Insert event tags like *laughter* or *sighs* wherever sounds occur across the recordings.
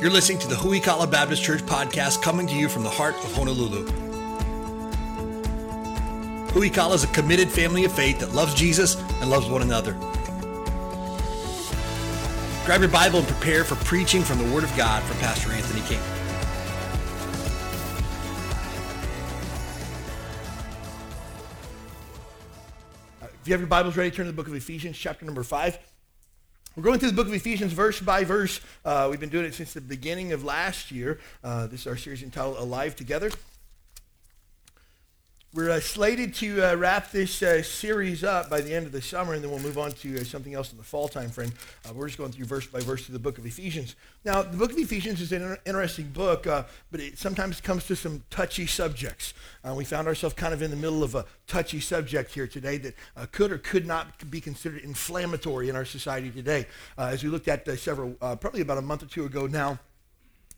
You're listening to the Huikala Baptist Church podcast coming to you from the heart of Honolulu. Huikala is a committed family of faith that loves Jesus and loves one another. Grab your Bible and prepare for preaching from the Word of God from Pastor Anthony King. If you have your Bibles ready, turn to the book of Ephesians, chapter number 5. We're going through the book of Ephesians verse by verse. Uh, we've been doing it since the beginning of last year. Uh, this is our series entitled Alive Together. We're uh, slated to uh, wrap this uh, series up by the end of the summer, and then we'll move on to uh, something else in the fall time frame. Uh, we're just going through verse by verse through the book of Ephesians. Now, the book of Ephesians is an inter- interesting book, uh, but it sometimes comes to some touchy subjects. we found ourselves kind of in the middle of a touchy subject here today that could or could not be considered inflammatory in our society today. as we looked at several, probably about a month or two ago now,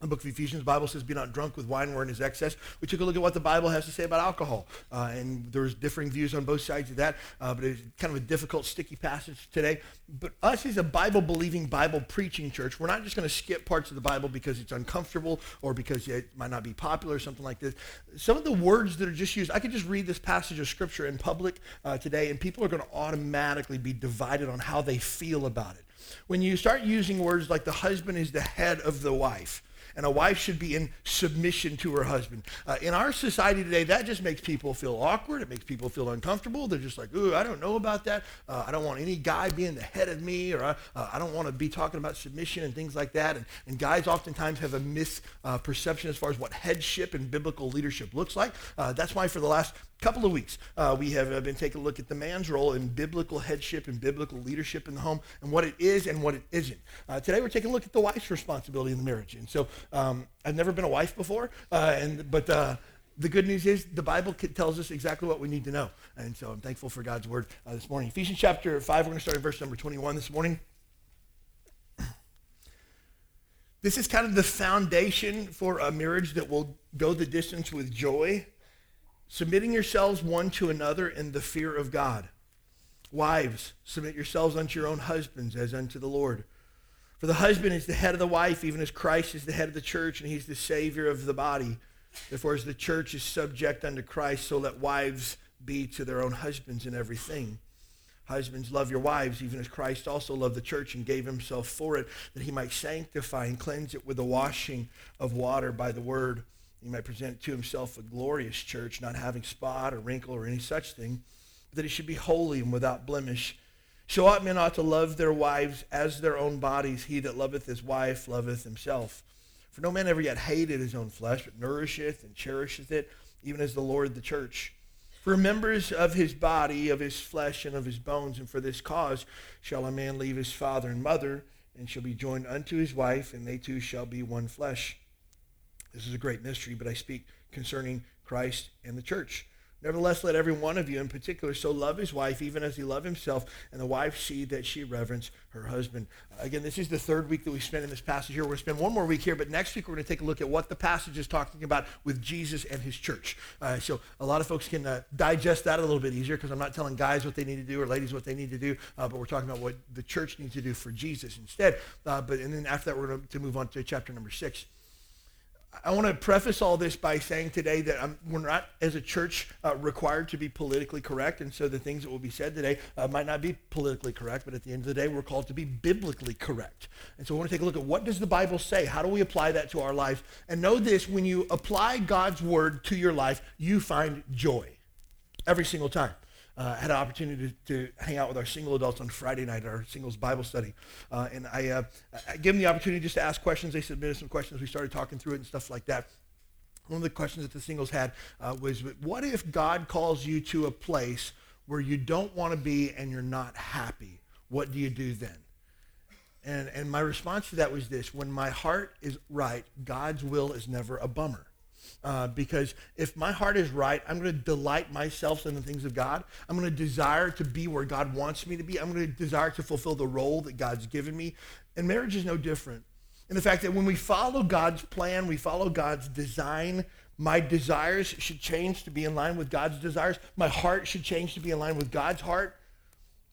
the book of Ephesians, Bible says, be not drunk with wine wherein is excess. We took a look at what the Bible has to say about alcohol. Uh, and there's differing views on both sides of that. Uh, but it's kind of a difficult, sticky passage today. But us as a Bible-believing, Bible-preaching church, we're not just going to skip parts of the Bible because it's uncomfortable or because it might not be popular or something like this. Some of the words that are just used, I could just read this passage of Scripture in public uh, today, and people are going to automatically be divided on how they feel about it. When you start using words like the husband is the head of the wife, and a wife should be in submission to her husband. Uh, in our society today, that just makes people feel awkward. It makes people feel uncomfortable. They're just like, ooh, I don't know about that. Uh, I don't want any guy being the head of me, or uh, I don't want to be talking about submission and things like that. And, and guys oftentimes have a misperception as far as what headship and biblical leadership looks like. Uh, that's why for the last couple of weeks, uh, we have uh, been taking a look at the man's role in biblical headship and biblical leadership in the home and what it is and what it isn't. Uh, today, we're taking a look at the wife's responsibility in the marriage. And so, um, I've never been a wife before, uh, and but uh, the good news is the Bible tells us exactly what we need to know. And so, I'm thankful for God's word uh, this morning. Ephesians chapter 5, we're going to start in verse number 21 this morning. This is kind of the foundation for a marriage that will go the distance with joy submitting yourselves one to another in the fear of God. Wives, submit yourselves unto your own husbands as unto the Lord. For the husband is the head of the wife, even as Christ is the head of the church, and he's the Savior of the body. Therefore, as the church is subject unto Christ, so let wives be to their own husbands in everything. Husbands, love your wives, even as Christ also loved the church and gave himself for it, that he might sanctify and cleanse it with the washing of water by the word he might present to himself a glorious church, not having spot or wrinkle or any such thing, but that it should be holy and without blemish. So ought men ought to love their wives as their own bodies. He that loveth his wife loveth himself. For no man ever yet hated his own flesh, but nourisheth and cherisheth it, even as the Lord the church. For members of his body, of his flesh, and of his bones, and for this cause shall a man leave his father and mother, and shall be joined unto his wife, and they two shall be one flesh. This is a great mystery, but I speak concerning Christ and the church. Nevertheless, let every one of you in particular so love his wife, even as he loved himself, and the wife see that she reverence her husband. Again, this is the third week that we spent in this passage here. We're going to spend one more week here, but next week we're going to take a look at what the passage is talking about with Jesus and his church. Uh, so a lot of folks can uh, digest that a little bit easier because I'm not telling guys what they need to do or ladies what they need to do, uh, but we're talking about what the church needs to do for Jesus instead. Uh, but and then after that, we're going to move on to chapter number six. I want to preface all this by saying today that I'm, we're not, as a church, uh, required to be politically correct, and so the things that will be said today uh, might not be politically correct, but at the end of the day, we're called to be biblically correct. And so I want to take a look at what does the Bible say? How do we apply that to our life? And know this, when you apply God's word to your life, you find joy every single time uh, had an opportunity to, to, hang out with our single adults on Friday night at our singles Bible study. Uh, and I, uh, I gave them the opportunity just to ask questions. They submitted some questions. We started talking through it and stuff like that. One of the questions that the singles had uh, was, what if God calls you to a place where you don't want to be and you're not happy? What do you do then? And, and my response to that was this, when my heart is right, God's will is never a bummer. Uh, because if my heart is right, I'm going to delight myself in the things of God. I'm going to desire to be where God wants me to be. I'm going to desire to fulfill the role that God's given me. And marriage is no different. And the fact that when we follow God's plan, we follow God's design, my desires should change to be in line with God's desires. My heart should change to be in line with God's heart.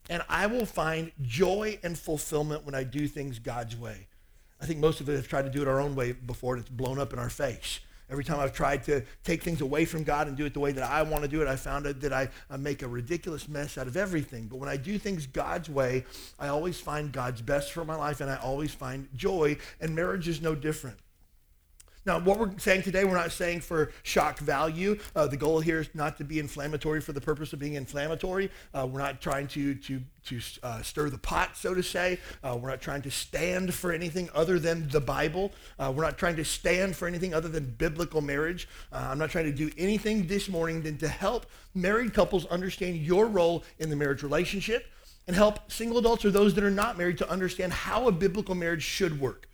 And I will find joy and fulfillment when I do things God's way. I think most of us have tried to do it our own way before, and it's blown up in our face. Every time I've tried to take things away from God and do it the way that I want to do it, I found out that I, I make a ridiculous mess out of everything. But when I do things God's way, I always find God's best for my life and I always find joy, and marriage is no different. Now, what we're saying today, we're not saying for shock value. Uh, the goal here is not to be inflammatory for the purpose of being inflammatory. Uh, we're not trying to, to, to uh, stir the pot, so to say. Uh, we're not trying to stand for anything other than the Bible. Uh, we're not trying to stand for anything other than biblical marriage. Uh, I'm not trying to do anything this morning than to help married couples understand your role in the marriage relationship and help single adults or those that are not married to understand how a biblical marriage should work.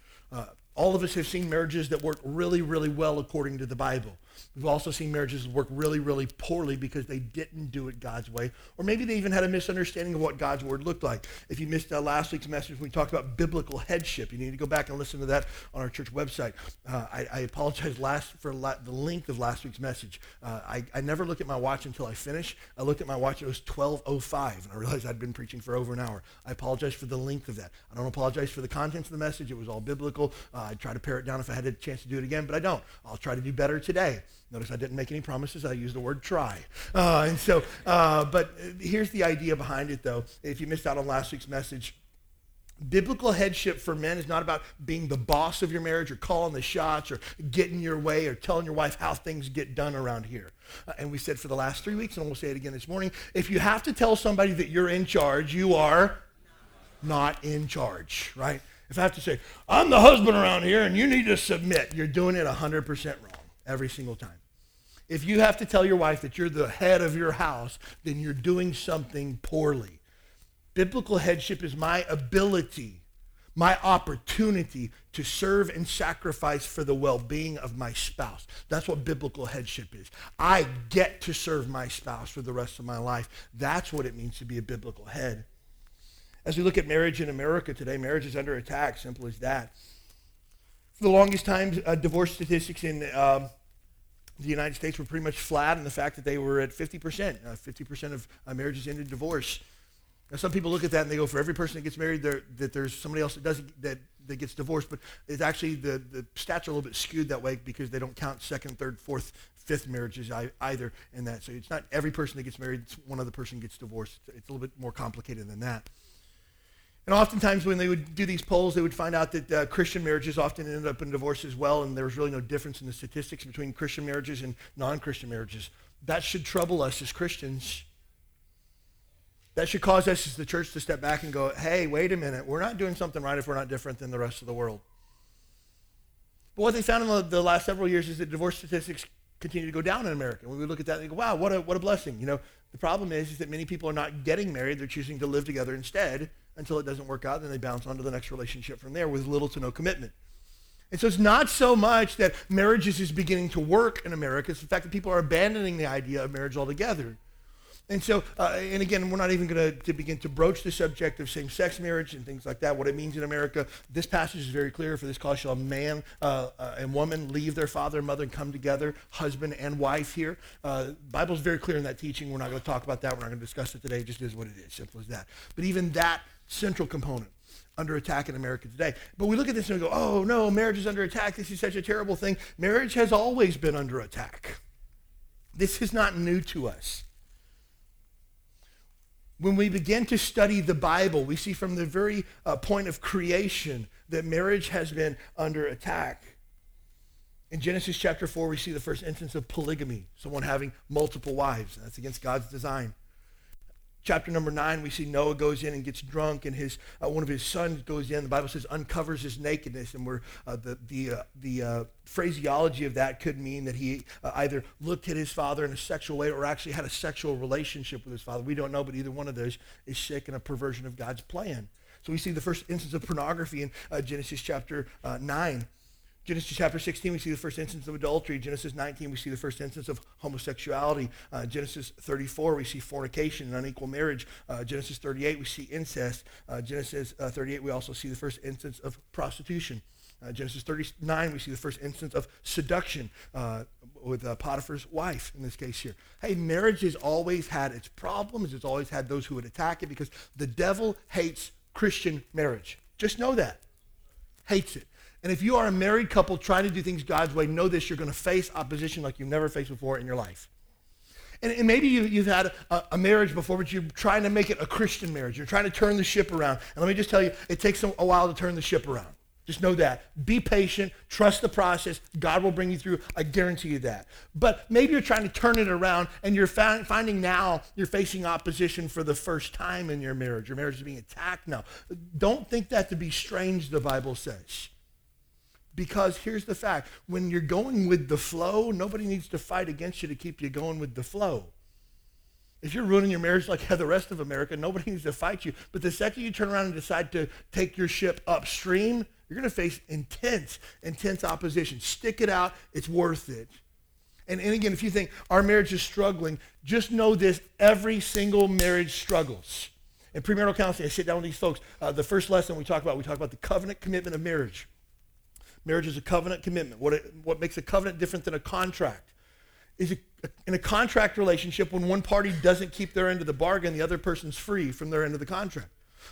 All of us have seen marriages that work really, really well according to the Bible. We've also seen marriages work really, really poorly because they didn't do it God's way. Or maybe they even had a misunderstanding of what God's word looked like. If you missed uh, last week's message, we talked about biblical headship. You need to go back and listen to that on our church website. Uh, I, I, apologize last for la- the length of last week's message. Uh, I, I never look at my watch until I finish. I looked at my watch, it was 12.05, and I realized I'd been preaching for over an hour. I apologize for the length of that. I don't apologize for the contents of the message. It was all biblical. Uh, I'd try to pare it down if I had a chance to do it again, but I don't. I'll try to do better today. Notice I didn't make any promises. I used the word try. Uh, and so, uh, but here's the idea behind it, though. If you missed out on last week's message, biblical headship for men is not about being the boss of your marriage or calling the shots or getting your way or telling your wife how things get done around here. Uh, and we said for the last three weeks, and we'll say it again this morning, if you have to tell somebody that you're in charge, you are not in charge, right? If I have to say, I'm the husband around here and you need to submit, you're doing it 100% wrong every single time. If you have to tell your wife that you're the head of your house, then you're doing something poorly. Biblical headship is my ability, my opportunity to serve and sacrifice for the well-being of my spouse. That's what biblical headship is. I get to serve my spouse for the rest of my life. That's what it means to be a biblical head. As we look at marriage in America today, marriage is under attack, simple as that. For the longest time, uh, divorce statistics in um, the United States were pretty much flat in the fact that they were at 50%. Uh, 50% of uh, marriages ended divorce. Now, some people look at that and they go, for every person that gets married, there, that there's somebody else that doesn't that, that gets divorced. But it's actually the, the stats are a little bit skewed that way because they don't count second, third, fourth, fifth marriages either in that. So it's not every person that gets married, one other person gets divorced. It's a little bit more complicated than that. And oftentimes, when they would do these polls, they would find out that uh, Christian marriages often ended up in divorce as well, and there was really no difference in the statistics between Christian marriages and non Christian marriages. That should trouble us as Christians. That should cause us as the church to step back and go, hey, wait a minute, we're not doing something right if we're not different than the rest of the world. But what they found in the, last several years is that divorce statistics continue to go down in America. When we look at that, we go, wow, what a, what a blessing. You know, the problem is, is that many people are not getting married. They're choosing to live together instead until it doesn't work out. Then they bounce on to the next relationship from there with little to no commitment. And so it's not so much that marriages is beginning to work in America. It's the fact that people are abandoning the idea of marriage altogether. And so, uh, and again, we're not even going to begin to broach the subject of same-sex marriage and things like that, what it means in America. This passage is very clear. For this cause shall a man uh, uh, and woman leave their father and mother and come together, husband and wife here. Uh, Bible's very clear in that teaching. We're not going to talk about that. We're not going to discuss it today. It just is what it is, simple as that. But even that central component under attack in America today. But we look at this and we go, oh no, marriage is under attack. This is such a terrible thing. Marriage has always been under attack. This is not new to us. When we begin to study the Bible, we see from the very uh, point of creation that marriage has been under attack. In Genesis chapter 4, we see the first instance of polygamy, someone having multiple wives. That's against God's design. Chapter number nine, we see Noah goes in and gets drunk, and his uh, one of his sons goes in. The Bible says uncovers his nakedness, and we're, uh, the the uh, the uh, phraseology of that could mean that he uh, either looked at his father in a sexual way or actually had a sexual relationship with his father. We don't know, but either one of those is sick and a perversion of God's plan. So we see the first instance of pornography in uh, Genesis chapter nine. Genesis chapter 16, we see the first instance of adultery. Genesis 19, we see the first instance of homosexuality. Uh, Genesis 34, we see fornication and unequal marriage. Uh, Genesis 38, we see incest. Uh, Genesis uh, 38, we also see the first instance of prostitution. Uh, Genesis 39, we see the first instance of seduction uh, with Potiphar's wife in this case here. Hey, marriage has always had its problems. It's always had those who would attack it because the devil hates Christian marriage. Just know that. Hates it. And if you are a married couple trying to do things God's way, know this you're going to face opposition like you've never faced before in your life. And, and maybe you, have had a, a, marriage before, but you're trying to make it a Christian marriage. You're trying to turn the ship around. And let me just tell you, it takes a while to turn the ship around. Just know that. Be patient. Trust the process. God will bring you through. I guarantee you that. But maybe you're trying to turn it around and you're finding now you're facing opposition for the first time in your marriage. Your marriage is being attacked now. Don't think that to be strange, the Bible says. Because here's the fact when you're going with the flow, nobody needs to fight against you to keep you going with the flow. If you're ruining your marriage like *laughs* the rest of America, nobody needs to fight you. But the second you turn around and decide to take your ship upstream, you're going to face intense, intense opposition. Stick it out. It's worth it. And, and again, if you think our marriage is struggling, just know this every single marriage struggles. In premarital counseling, I sit down with these folks. Uh, the first lesson we talk about, we talk about the covenant commitment of marriage. Marriage is a covenant commitment. What, it, what makes a covenant different than a contract? Is a, in a contract relationship, when one party doesn't keep their end of the bargain, the other person's free from their end of the contract.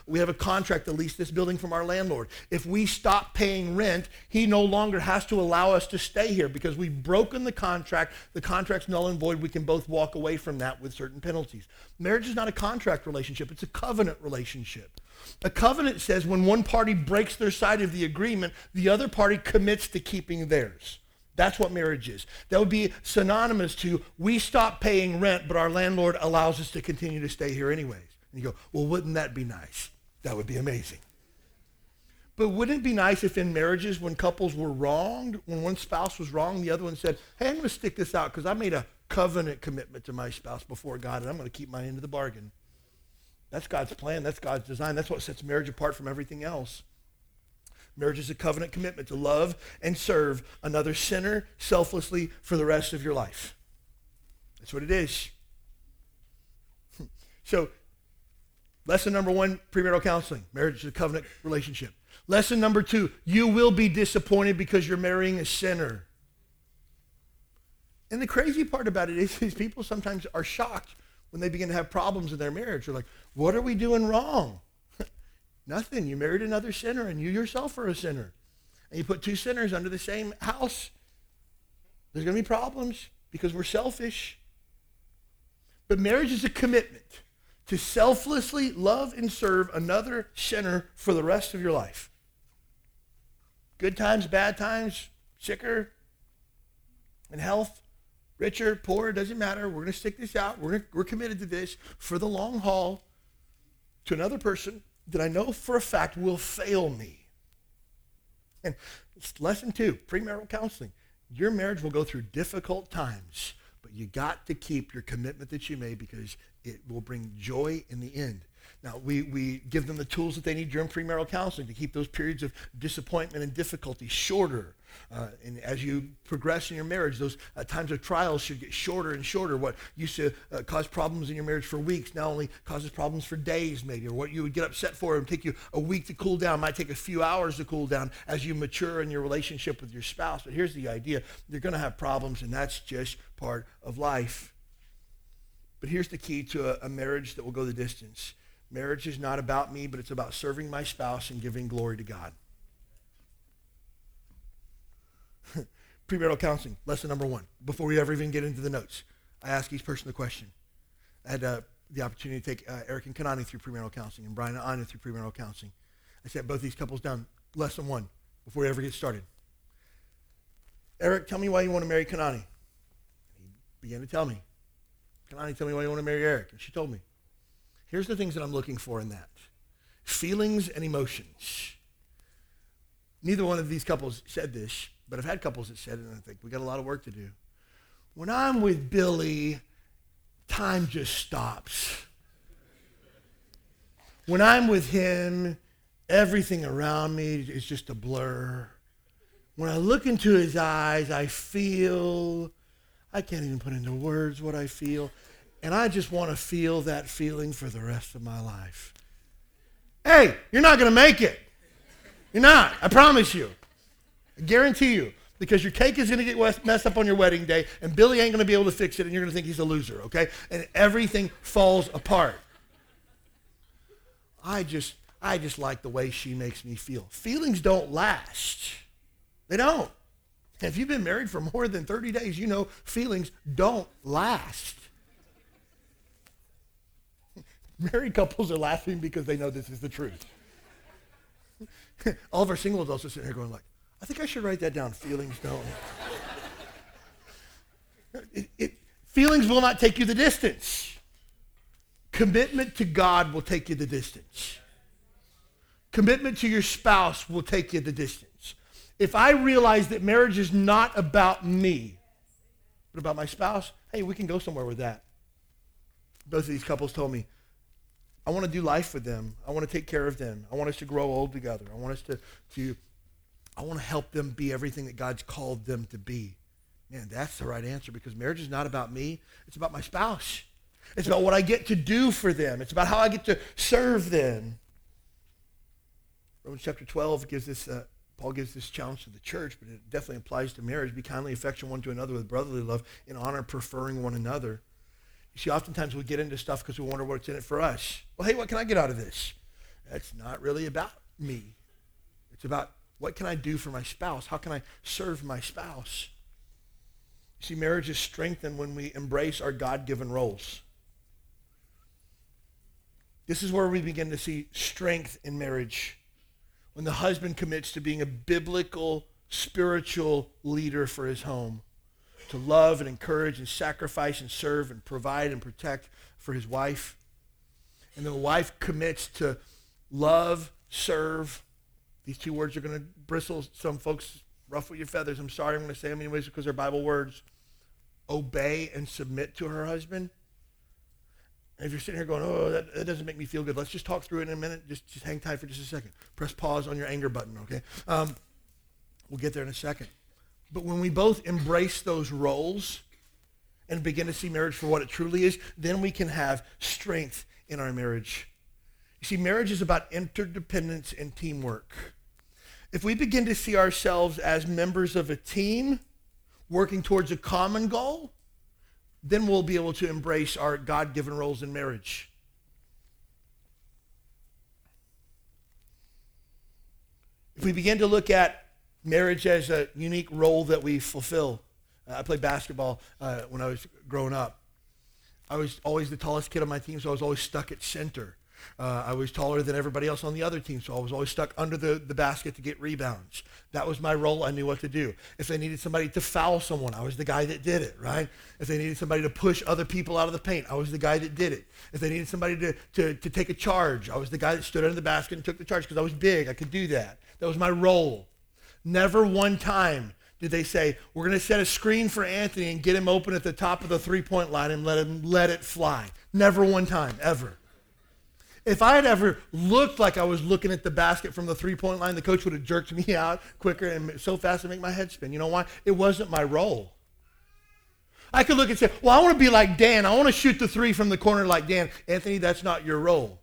We have a contract to lease this building from our landlord. If we stop paying rent, he no longer has to allow us to stay here because we've broken the contract. The contract's null and void. We can both walk away from that with certain penalties. Marriage is not a contract relationship, it's a covenant relationship. A covenant says when one party breaks their side of the agreement, the other party commits to keeping theirs. That's what marriage is. That would be synonymous to we stop paying rent, but our landlord allows us to continue to stay here anyways. And you go, well, wouldn't that be nice? That would be amazing. But wouldn't it be nice if in marriages, when couples were wronged, when one spouse was wrong, the other one said, hey, I'm going to stick this out because I made a covenant commitment to my spouse before God, and I'm going to keep my end of the bargain. That's God's plan. That's God's design. That's what sets marriage apart from everything else. Marriage is a covenant commitment to love and serve another sinner selflessly for the rest of your life. That's what it is. *laughs* So Lesson number one, premarital counseling. Marriage is a covenant relationship. Lesson number two, you will be disappointed because you're marrying a sinner. And the crazy part about it is *laughs* these people sometimes are shocked when they begin to have problems in their marriage. They're like, what are we doing wrong? *laughs* Nothing. You married another sinner and you yourself are a sinner. And you put two sinners under the same house. There's going to be problems because we're selfish. But marriage is a commitment to selflessly love and serve another sinner for the rest of your life. Good times, bad times, sicker, in health, richer, poor, doesn't matter. We're going to stick this out. We're, gonna, we're committed to this for the long haul to another person that I know for a fact will fail me. And lesson two, premarital counseling. Your marriage will go through difficult times, but you got to keep your commitment that you made because it will bring joy in the end. Now, we, we give them the tools that they need during premarital counseling to keep those periods of disappointment and difficulty shorter. Uh, and as you progress in your marriage, those uh, times of trials should get shorter and shorter. What used to uh, cause problems in your marriage for weeks now only causes problems for days, maybe. Or what you would get upset for and take you a week to cool down might take a few hours to cool down as you mature in your relationship with your spouse. But here's the idea you're going to have problems, and that's just part of life. But here's the key to a, a marriage that will go the distance. Marriage is not about me, but it's about serving my spouse and giving glory to God. *laughs* Premarital counseling, lesson number one. Before we ever even get into the notes, I ask each person the question. I had uh, the opportunity to take uh, Eric and Kanani through premarital counseling and Brian and Anya through premarital counseling. I sat both these couples down, lesson one, before we ever get started. Eric, tell me why you want to marry Kanani. He began to tell me. Kanani, tell me why you want to marry Eric. And she told me. Here's the things that I'm looking for in that feelings and emotions. Neither one of these couples said this, but I've had couples that said it, and I think we got a lot of work to do. When I'm with Billy, time just stops. When I'm with him, everything around me is just a blur. When I look into his eyes, I feel I can't even put into words what I feel. And I just want to feel that feeling for the rest of my life. Hey, you're not going to make it. You're not. I promise you. I guarantee you. Because your cake is going to get messed up on your wedding day, and Billy ain't going to be able to fix it, and you're going to think he's a loser, okay? And everything falls apart. I just, I just like the way she makes me feel. Feelings don't last. They don't. If you've been married for more than 30 days, you know feelings don't last. Married couples are laughing because they know this is the truth. All of our single adults are sitting here going like, I think I should write that down. Feelings don't. it, it, feelings will not take you the distance. Commitment to God will take you the distance. Commitment to your spouse will take you the distance. If I realize that marriage is not about me, but about my spouse, hey, we can go somewhere with that. Both of these couples told me, I want to do life with them. I want to take care of them. I want us to grow old together. I want us to, to I want to help them be everything that God's called them to be. Man, that's the right answer because marriage is not about me. It's about my spouse. It's about what I get to do for them. It's about how I get to serve them. Romans chapter 12 gives this, uh, Paul gives this challenge to the church, but it definitely applies to marriage. Be kindly affectionate one to another with brotherly love, in honor, preferring one another. You see, oftentimes we get into stuff because we wonder what's in it for us. Well, hey, what can I get out of this? That's not really about me. It's about what can I do for my spouse? How can I serve my spouse? You see, marriage is strengthened when we embrace our God-given roles. This is where we begin to see strength in marriage. When the husband commits to being a biblical, spiritual leader for his home to love and encourage and sacrifice and serve and provide and protect for his wife. And the wife commits to love, serve. These two words are going to bristle some folks, ruffle your feathers. I'm sorry, I'm going to say them anyways because they're Bible words. Obey and submit to her husband. And if you're sitting here going, oh, that, that, doesn't make me feel good, let's just talk through it in a minute. Just, just hang tight for just a second. Press pause on your anger button, okay? Um, we'll get there in a second. But when we both embrace those roles and begin to see marriage for what it truly is, then we can have strength in our marriage. You see, marriage is about interdependence and teamwork. If we begin to see ourselves as members of a team working towards a common goal, then we'll be able to embrace our God given roles in marriage. If we begin to look at marriage as a unique role that we fulfill. Uh, I played basketball uh, when I was growing up. I was always the tallest kid on my team, so I was always stuck at center. Uh, I was taller than everybody else on the other team, so I was always stuck under the, the basket to get rebounds. That was my role. I knew what to do. If they needed somebody to foul someone, I was the guy that did it, right? If they needed somebody to push other people out of the paint, I was the guy that did it. If they needed somebody to, to, to take a charge, I was the guy that stood under the basket and took the charge because I was big. I could do that. That was my role. Never one time did they say, we're going to set a screen for Anthony and get him open at the top of the three-point line and let him let it fly. Never one time, ever. If I had ever looked like I was looking at the basket from the three-point line, the coach would have jerked me *laughs* out quicker and so fast to make my head spin. You know why? It wasn't my role. I could look and say, well, I want to be like Dan. I want to shoot the three from the corner like Dan. Anthony, that's not your role.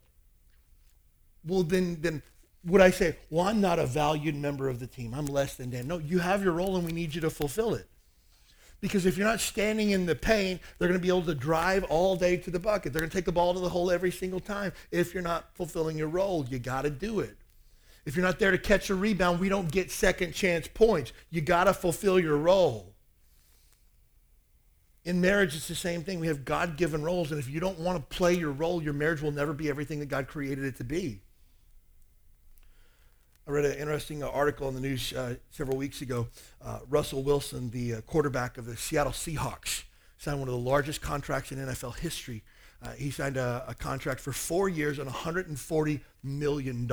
Well, then, then would I say, well, I'm not a valued member of the team. I'm less than Dan. No, you have your role and we need you to fulfill it. Because if you're not standing in the paint, they're going to be able to drive all day to the bucket. They're going to take the ball to the hole every single time. If you're not fulfilling your role, you got to do it. If you're not there to catch a rebound, we don't get second chance points. You got to fulfill your role. In marriage, it's the same thing. We have God given roles, and if you don't want to play your role, your marriage will never be everything that God created it to be. I read an interesting uh, article in the news uh, several weeks ago. Uh, Russell Wilson, the uh, quarterback of the Seattle Seahawks, signed one of the largest contracts in NFL history. Uh, he signed a, a, contract for four years and $140 million.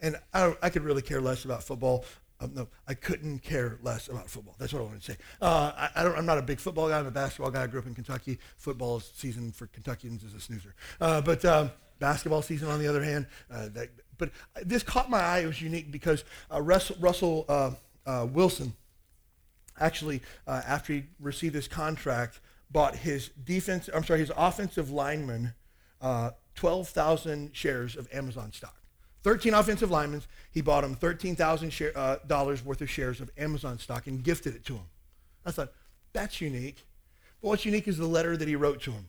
And I, I, could really care less about football. Um, no, I couldn't care less about football. That's what I want to say. Uh, I, I am not a big football guy. I'm a basketball guy. I grew up in Kentucky. Football season for Kentuckians is a snoozer. but um, basketball season, on the other hand, that, but this caught my eye. It was unique because uh, Russell, Russell uh, uh, Wilson actually, uh, after he received this contract, bought his defense. I'm sorry, his offensive lineman uh, 12,000 shares of Amazon stock. 13 offensive linemen. He bought him $13,000 uh, dollars worth of shares of Amazon stock and gifted it to him. I thought that's unique. But what's unique is the letter that he wrote to him.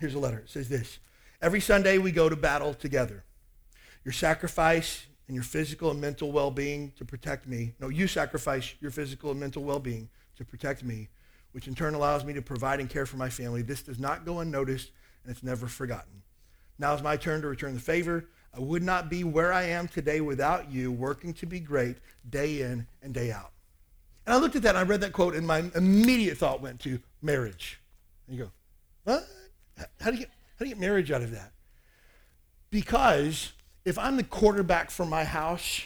Here's a letter. It says this: Every Sunday we go to battle together. Your sacrifice and your physical and mental well-being to protect me. No, you sacrifice your physical and mental well-being to protect me, which in turn allows me to provide and care for my family. This does not go unnoticed, and it's never forgotten. Now is my turn to return the favor. I would not be where I am today without you, working to be great day in and day out. And I looked at that and I read that quote, and my immediate thought went to marriage. And you go, what? How do you get, how do you get marriage out of that? Because if I'm the quarterback for my house,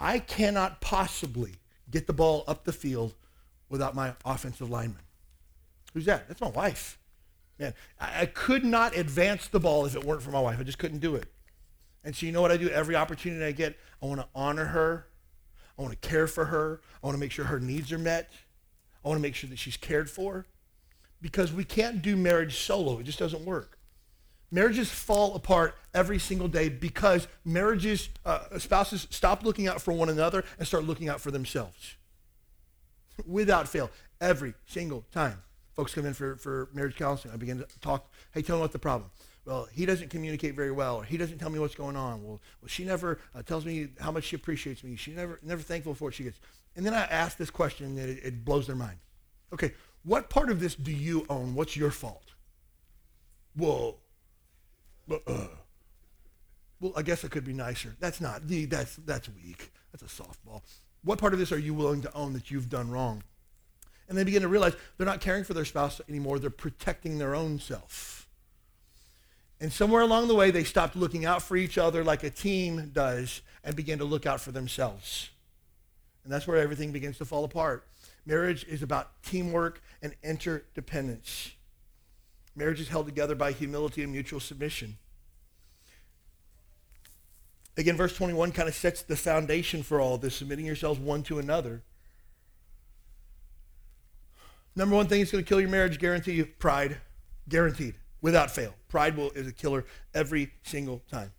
I cannot possibly get the ball up the field without my offensive lineman. Who's that? That's my wife. Man, I, could not advance the ball if it weren't for my wife. I just couldn't do it. And so you know what I do every opportunity I get? I want to honor her. I want to care for her. I want to make sure her needs are met. I want to make sure that she's cared for. Because we can't do marriage solo. It just doesn't work. Marriages fall apart every single day because marriages, uh, spouses stop looking out for one another and start looking out for themselves. Without fail, every single time. Folks come in for, for marriage counseling. I begin to talk, hey, tell me what the problem. Well, he doesn't communicate very well, or he doesn't tell me what's going on. Well, well she never uh, tells me how much she appreciates me. She's never, never thankful for what she gets. And then I ask this question, and it, it blows their mind. Okay, what part of this do you own? What's your fault? Well, Uh-uh. well, I guess it could be nicer. That's not, that's, that's weak. That's a softball. What part of this are you willing to own that you've done wrong? And they begin to realize they're not caring for their spouse anymore. They're protecting their own self. And somewhere along the way, they stopped looking out for each other like a team does and began to look out for themselves. And that's where everything begins to fall apart. Marriage is about teamwork and interdependence. Marriage is held together by humility and mutual submission. Again, verse 21 kind of sets the foundation for all this, submitting yourselves one to another. Number one thing that's going to kill your marriage, guarantee you, pride. Guaranteed, without fail. Pride will, is a killer every single time.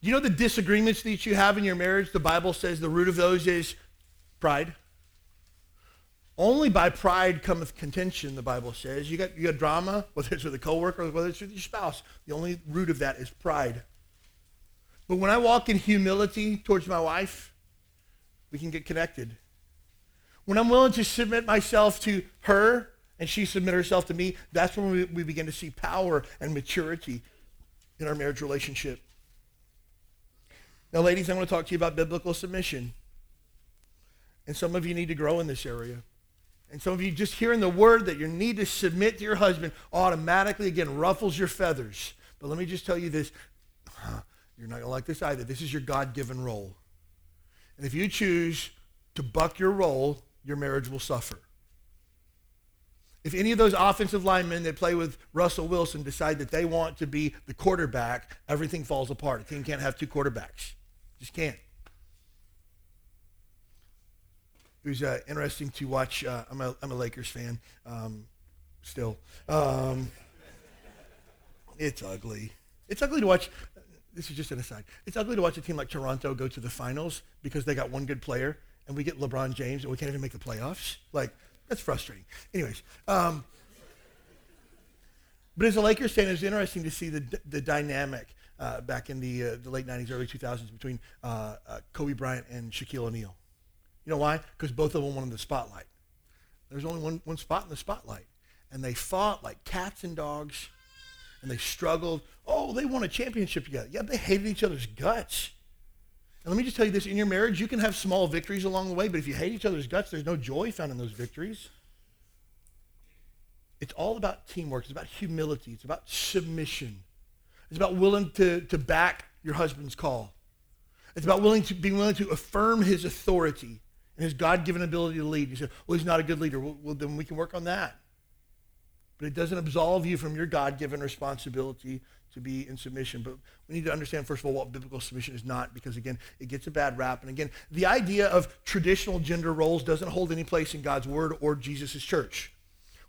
You know the disagreements that you have in your marriage? The Bible says the root of those is pride. Only by pride cometh contention, the Bible says. You got, you got drama, whether it's with a coworker or whether it's with your spouse. The only root of that is pride. But when I walk in humility towards my wife, we can get connected. When I'm willing to submit myself to her and she submit herself to me, that's when we, we begin to see power and maturity in our marriage relationship. Now, ladies, I want to talk to you about biblical submission. And some of you need to grow in this area. And some of you just hearing the word that you need to submit to your husband automatically, again, ruffles your feathers. But let me just tell you this. *sighs* You're not going to like this either. This is your God-given role. And if you choose to buck your role, your marriage will suffer. If any of those offensive linemen that play with Russell Wilson decide that they want to be the quarterback, everything falls apart. A team can't have two quarterbacks. Just can't. Was uh, interesting to watch. Uh, I'm, a, I'm a Lakers fan um, still. Um, it's ugly. It's ugly to watch. This is just an aside. It's ugly to watch a team like Toronto go to the finals because they got one good player, and we get LeBron James, and we can't even make the playoffs. Like that's frustrating. Anyways, um, but as a Lakers fan, it's interesting to see the the dynamic uh, back in the uh, the late '90s, early 2000s between uh, uh, Kobe Bryant and Shaquille O'Neal. You know why? Because both of them wanted the spotlight. There's only one, one spot in the spotlight. And they fought like cats and dogs, and they struggled. Oh, they won a championship together. Yeah, they hated each other's guts. And let me just tell you this in your marriage, you can have small victories along the way, but if you hate each other's guts, there's no joy found in those victories. It's all about teamwork. It's about humility. It's about submission. It's about willing to, to back your husband's call. It's about willing to being willing to affirm his authority and his God-given ability to lead. You say, well, he's not a good leader. Well, well, then we can work on that. But it doesn't absolve you from your God-given responsibility to be in submission. But we need to understand, first of all, what biblical submission is not, because, again, it gets a bad rap. And, again, the idea of traditional gender roles doesn't hold any place in God's word or Jesus' church.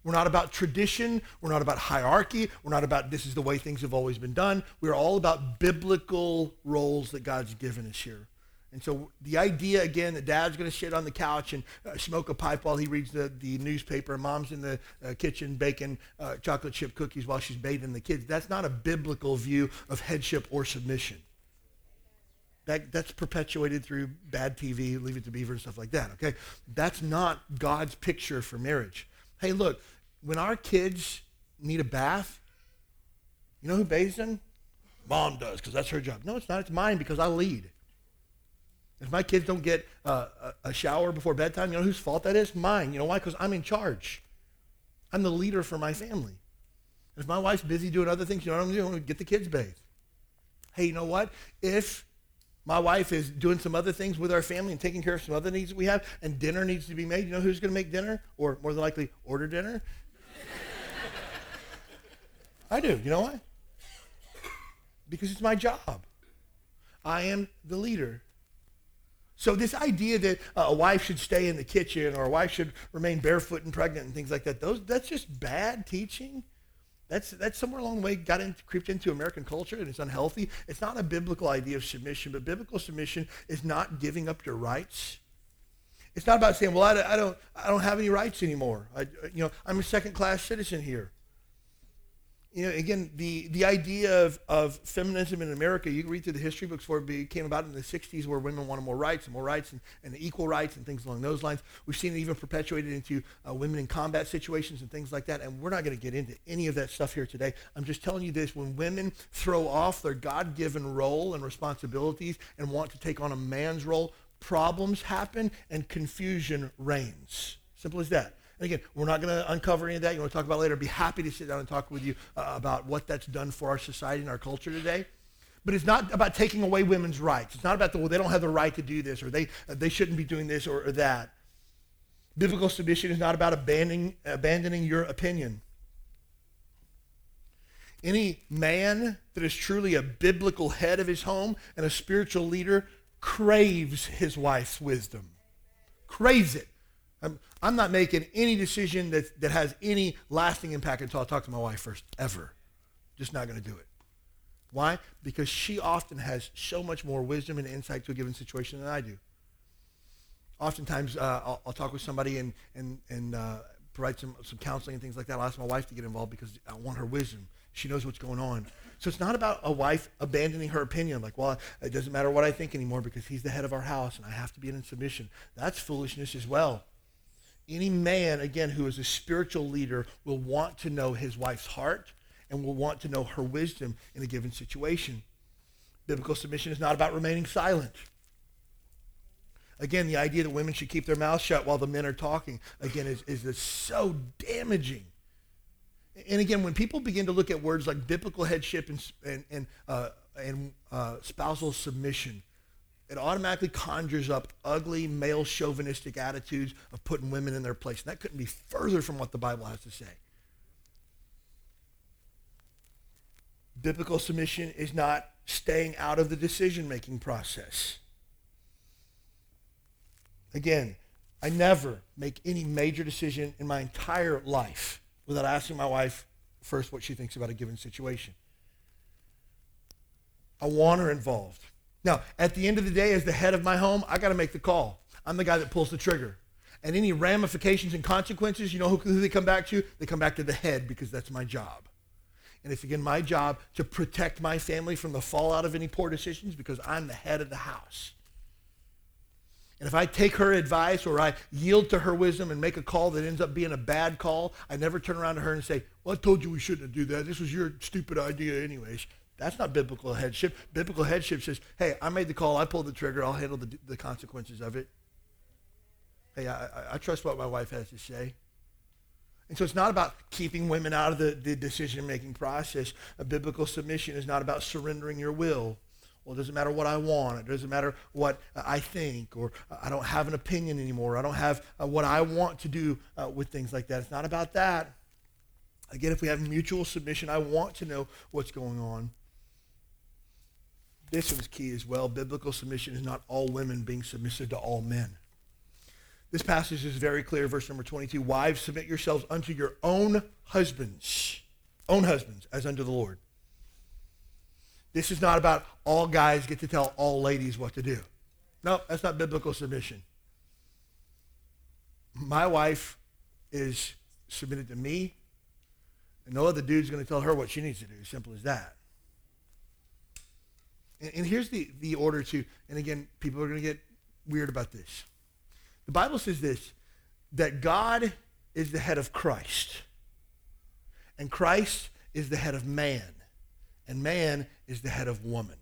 We're not about tradition. We're not about hierarchy. We're not about this is the way things have always been done. We're all about biblical roles that God's given us here. And so the idea, again, that dad's going to sit on the couch and uh, smoke a pipe while he reads the, the newspaper, and mom's in the uh, kitchen baking uh, chocolate chip cookies while she's bathing the kids, that's not a biblical view of headship or submission. That, that's perpetuated through bad TV, Leave It to Beaver and stuff like that, okay? That's not God's picture for marriage. Hey, look, when our kids need a bath, you know who bathes them? Mom does, because that's her job. No, it's not. It's mine because I lead. If my kids don't get uh, a shower before bedtime, you know whose fault that is? Mine. You know why? Because I'm in charge. I'm the leader for my family. If my wife's busy doing other things, you know what I'm doing? Get the kids bathed. Hey, you know what? If my wife is doing some other things with our family and taking care of some other needs that we have, and dinner needs to be made, you know who's going to make dinner? Or more than likely, order dinner? *laughs* I do. You know why? Because it's my job. I am the leader. So this idea that uh, a wife should stay in the kitchen or a wife should remain barefoot and pregnant and things like that, those that's just bad teaching. That's that's somewhere along the way got in, creeped into American culture and it's unhealthy. It's not a biblical idea of submission, but biblical submission is not giving up your rights. It's not about saying, "Well, I, I don't I don't have any rights anymore. I, you know, I'm a second class citizen here." You know, again, the, the idea of, of feminism in America, you read through the history books where it came about in the 60s where women wanted more rights and more rights and, and equal rights and things along those lines. We've seen it even perpetuated into uh, women in combat situations and things like that. And we're not going to get into any of that stuff here today. I'm just telling you this. When women throw off their God-given role and responsibilities and want to take on a man's role, problems happen and confusion reigns. Simple as that. Again, we're not going to uncover any of that. You want to talk about later? I'd be happy to sit down and talk with you uh, about what that's done for our society and our culture today. But it's not about taking away women's rights. It's not about the well, they don't have the right to do this or they uh, they shouldn't be doing this or, or that. Biblical submission is not about abandoning abandoning your opinion. Any man that is truly a biblical head of his home and a spiritual leader craves his wife's wisdom. Craves it. I'm, I'm not making any decision that, that has any lasting impact until I talk to my wife first, ever. Just not going to do it. Why? Because she often has so much more wisdom and insight to a given situation than I do. Oftentimes, uh, I'll, I'll, talk with somebody and, and, and uh, provide some, some counseling and things like that. I'll ask my wife to get involved because I want her wisdom. She knows what's going on. So it's not about a wife abandoning her opinion, like, well, it doesn't matter what I think anymore because he's the head of our house and I have to be in submission. That's foolishness as well. Any man, again, who is a spiritual leader will want to know his wife's heart and will want to know her wisdom in a given situation. Biblical submission is not about remaining silent. Again, the idea that women should keep their mouths shut while the men are talking, again, is, is so damaging. And again, when people begin to look at words like biblical headship and, and, and, uh, and uh, spousal submission, it automatically conjures up ugly male chauvinistic attitudes of putting women in their place. And that couldn't be further from what the Bible has to say. Biblical submission is not staying out of the decision making process. Again, I never make any major decision in my entire life without asking my wife first what she thinks about a given situation. I want her involved. Now, at the end of the day, as the head of my home, I got to make the call. I'm the guy that pulls the trigger. And any ramifications and consequences, you know who, who they come back to? They come back to the head because that's my job. And it's again my job to protect my family from the fallout of any poor decisions because I'm the head of the house. And if I take her advice or I yield to her wisdom and make a call that ends up being a bad call, I never turn around to her and say, Well, I told you we shouldn't do that. This was your stupid idea, anyways. That's not biblical headship. Biblical headship says, hey, I made the call. I pulled the trigger. I'll handle the, the consequences of it. Hey, I, I trust what my wife has to say. And so it's not about keeping women out of the, the decision-making process. A biblical submission is not about surrendering your will. Well, it doesn't matter what I want. It doesn't matter what I think, or I don't have an opinion anymore. I don't have uh, what I want to do uh, with things like that. It's not about that. Again, if we have mutual submission, I want to know what's going on. This one's key as well. Biblical submission is not all women being submissive to all men. This passage is very clear, verse number 22. Wives, submit yourselves unto your own husbands, own husbands, as unto the Lord. This is not about all guys get to tell all ladies what to do. No, that's not biblical submission. My wife is submitted to me, and no other dude's going to tell her what she needs to do. Simple as that. And, and here's the, the order to, and again, people are going to get weird about this. The Bible says this that God is the head of Christ, and Christ is the head of man, and man is the head of woman.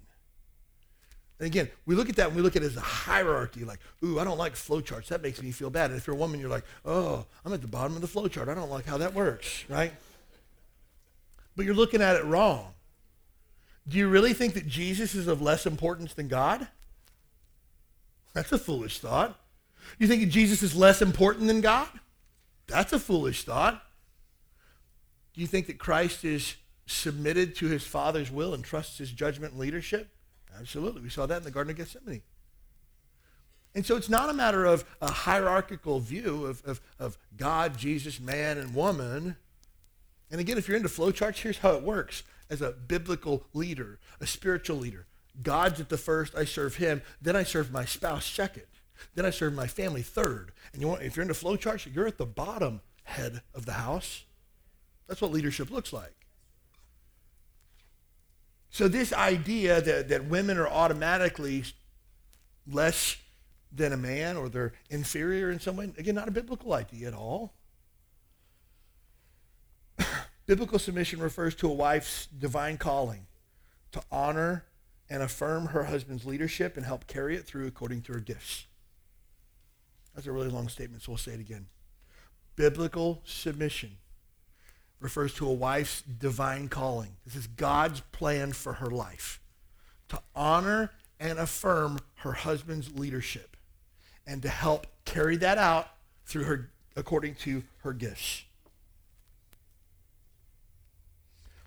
And again, we look at that and we look at it as a hierarchy, like, ooh, I don't like flowcharts. That makes me feel bad. And if you're a woman, you're like, oh, I'm at the bottom of the flowchart. I don't like how that works, right? But you're looking at it wrong. Do you really think that Jesus is of less importance than God? That's a foolish thought. You think that Jesus is less important than God? That's a foolish thought. Do you think that Christ is submitted to his Father's will and trusts his judgment and leadership? Absolutely. We saw that in the Garden of Gethsemane. And so it's not a matter of a hierarchical view of, of, of God, Jesus, man, and woman. And again, if you're into flowcharts, here's how it works. As a biblical leader, a spiritual leader, God's at the first, I serve him. Then I serve my spouse second. Then I serve my family third. And you want, if you're into flowcharts, you're at the bottom head of the house. That's what leadership looks like. So this idea that, that women are automatically less than a man or they're inferior in some way, again, not a biblical idea at all. Biblical submission refers to a wife's divine calling to honor and affirm her husband's leadership and help carry it through according to her gifts. That's a really long statement, so we'll say it again. Biblical submission refers to a wife's divine calling. This is God's plan for her life to honor and affirm her husband's leadership and to help carry that out through her according to her gifts.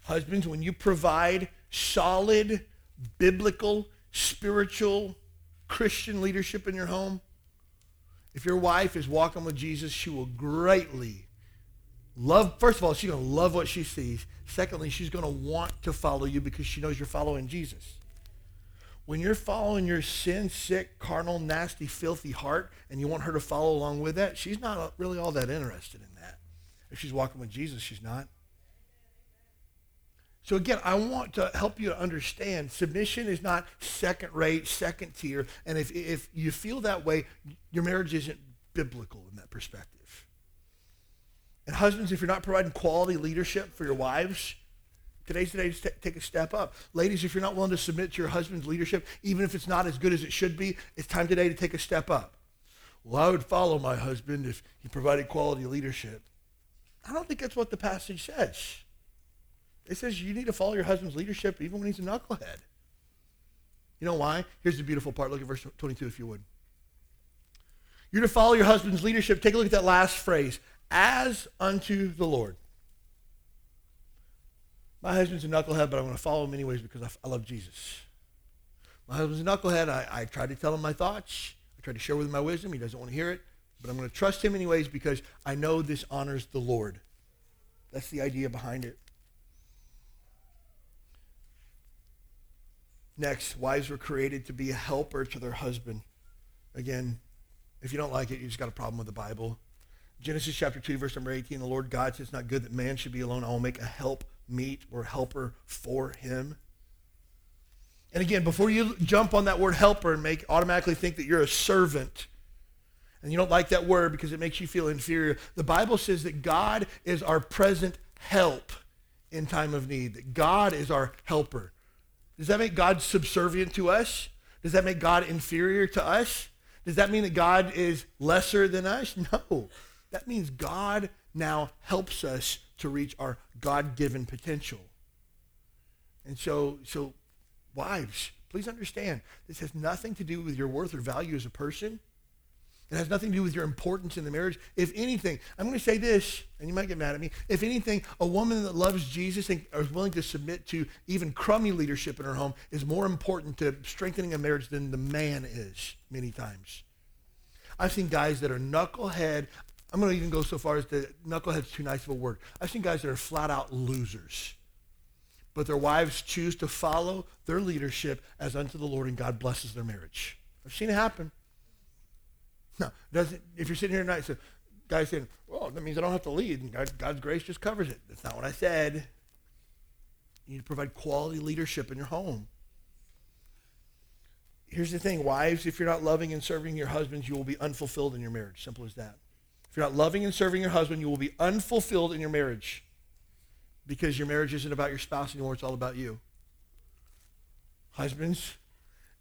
Husbands, when you provide solid biblical, spiritual, Christian leadership in your home, if your wife is walking with Jesus, she will greatly love, first of all, she's going to love what she sees. Secondly, she's going to want to follow you because she knows you're following Jesus. When you're following your sin sick, carnal, nasty, filthy heart and you want her to follow along with that, she's not really all that interested in that. If she's walking with Jesus, she's not. So again, I want to help you to understand submission is not second rate, second tier. And if, if you feel that way, your marriage isn't biblical in that perspective. And husbands, if you're not providing quality leadership for your wives, today's the day to take a step up. Ladies, if you're not willing to submit to your husband's leadership, even if it's not as good as it should be, it's time today to take a step up. Well, I would follow my husband if he provided quality leadership. I don't think that's what the passage says. It says you need to follow your husband's leadership even when he's a knucklehead. You know why? Here's the beautiful part. Look at verse 22 if you would. You're to follow your husband's leadership. Take a look at that last phrase. As unto the Lord. My husband's a knucklehead, but I'm going to follow him anyways because I, love Jesus. My husband's a knucklehead. I, I tried to tell him my thoughts. I tried to share with him my wisdom. He doesn't want to hear it. But I'm going to trust him anyways because I know this honors the Lord. That's the idea behind it. Next, wives were created to be a helper to their husband. Again, if you don't like it, you just got a problem with the Bible. Genesis chapter 2, verse number 18, the Lord God says, It's not good that man should be alone. I will make a help meet or helper for him. And again, before you jump on that word helper and make automatically think that you're a servant, and you don't like that word because it makes you feel inferior, the Bible says that God is our present help in time of need, that God is our helper. Does that make God subservient to us? Does that make God inferior to us? Does that mean that God is lesser than us? *laughs* No. That means God now helps us to reach our God-given potential. And so, so wives, please understand, this has nothing to do with your worth or value as a person. It has nothing to do with your importance in the marriage. If anything, I'm going to say this, and you might get mad at me. If anything, a woman that loves Jesus and is willing to submit to even crummy leadership in her home is more important to strengthening a marriage than the man is many times. I've seen guys that are knucklehead. I'm going to even go so far as to knucklehead's too nice of a word. I've seen guys that are flat out losers. But their wives choose to follow their leadership as unto the Lord, and God blesses their marriage. I've seen it happen. No, doesn't. If you're sitting here tonight, so guys saying, "Well, that means I don't have to lead, and God, God's grace just covers it." That's not what I said. You need to provide quality leadership in your home. Here's the thing, wives, if you're not loving and serving your husbands, you will be unfulfilled in your marriage. Simple as that. If you're not loving and serving your husband, you will be unfulfilled in your marriage because your marriage isn't about your spouse anymore, it's all about you. Husbands,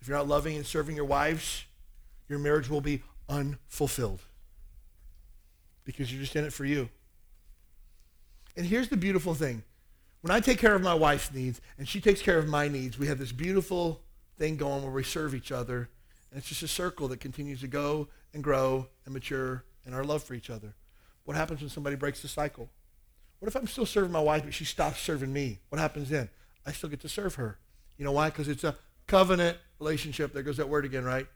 if you're not loving and serving your wives, your marriage will be unfulfilled because you're just in it for you. And here's the beautiful thing. When I take care of my wife's needs and she takes care of my needs, we have this beautiful thing going where we serve each other. And it's just a circle that continues to go and grow and mature in our love for each other. What happens when somebody breaks the cycle? What if I'm still serving my wife, but she stops serving me? What happens then? I still get to serve her. You know why? Because it's a covenant relationship. There goes that word again, right?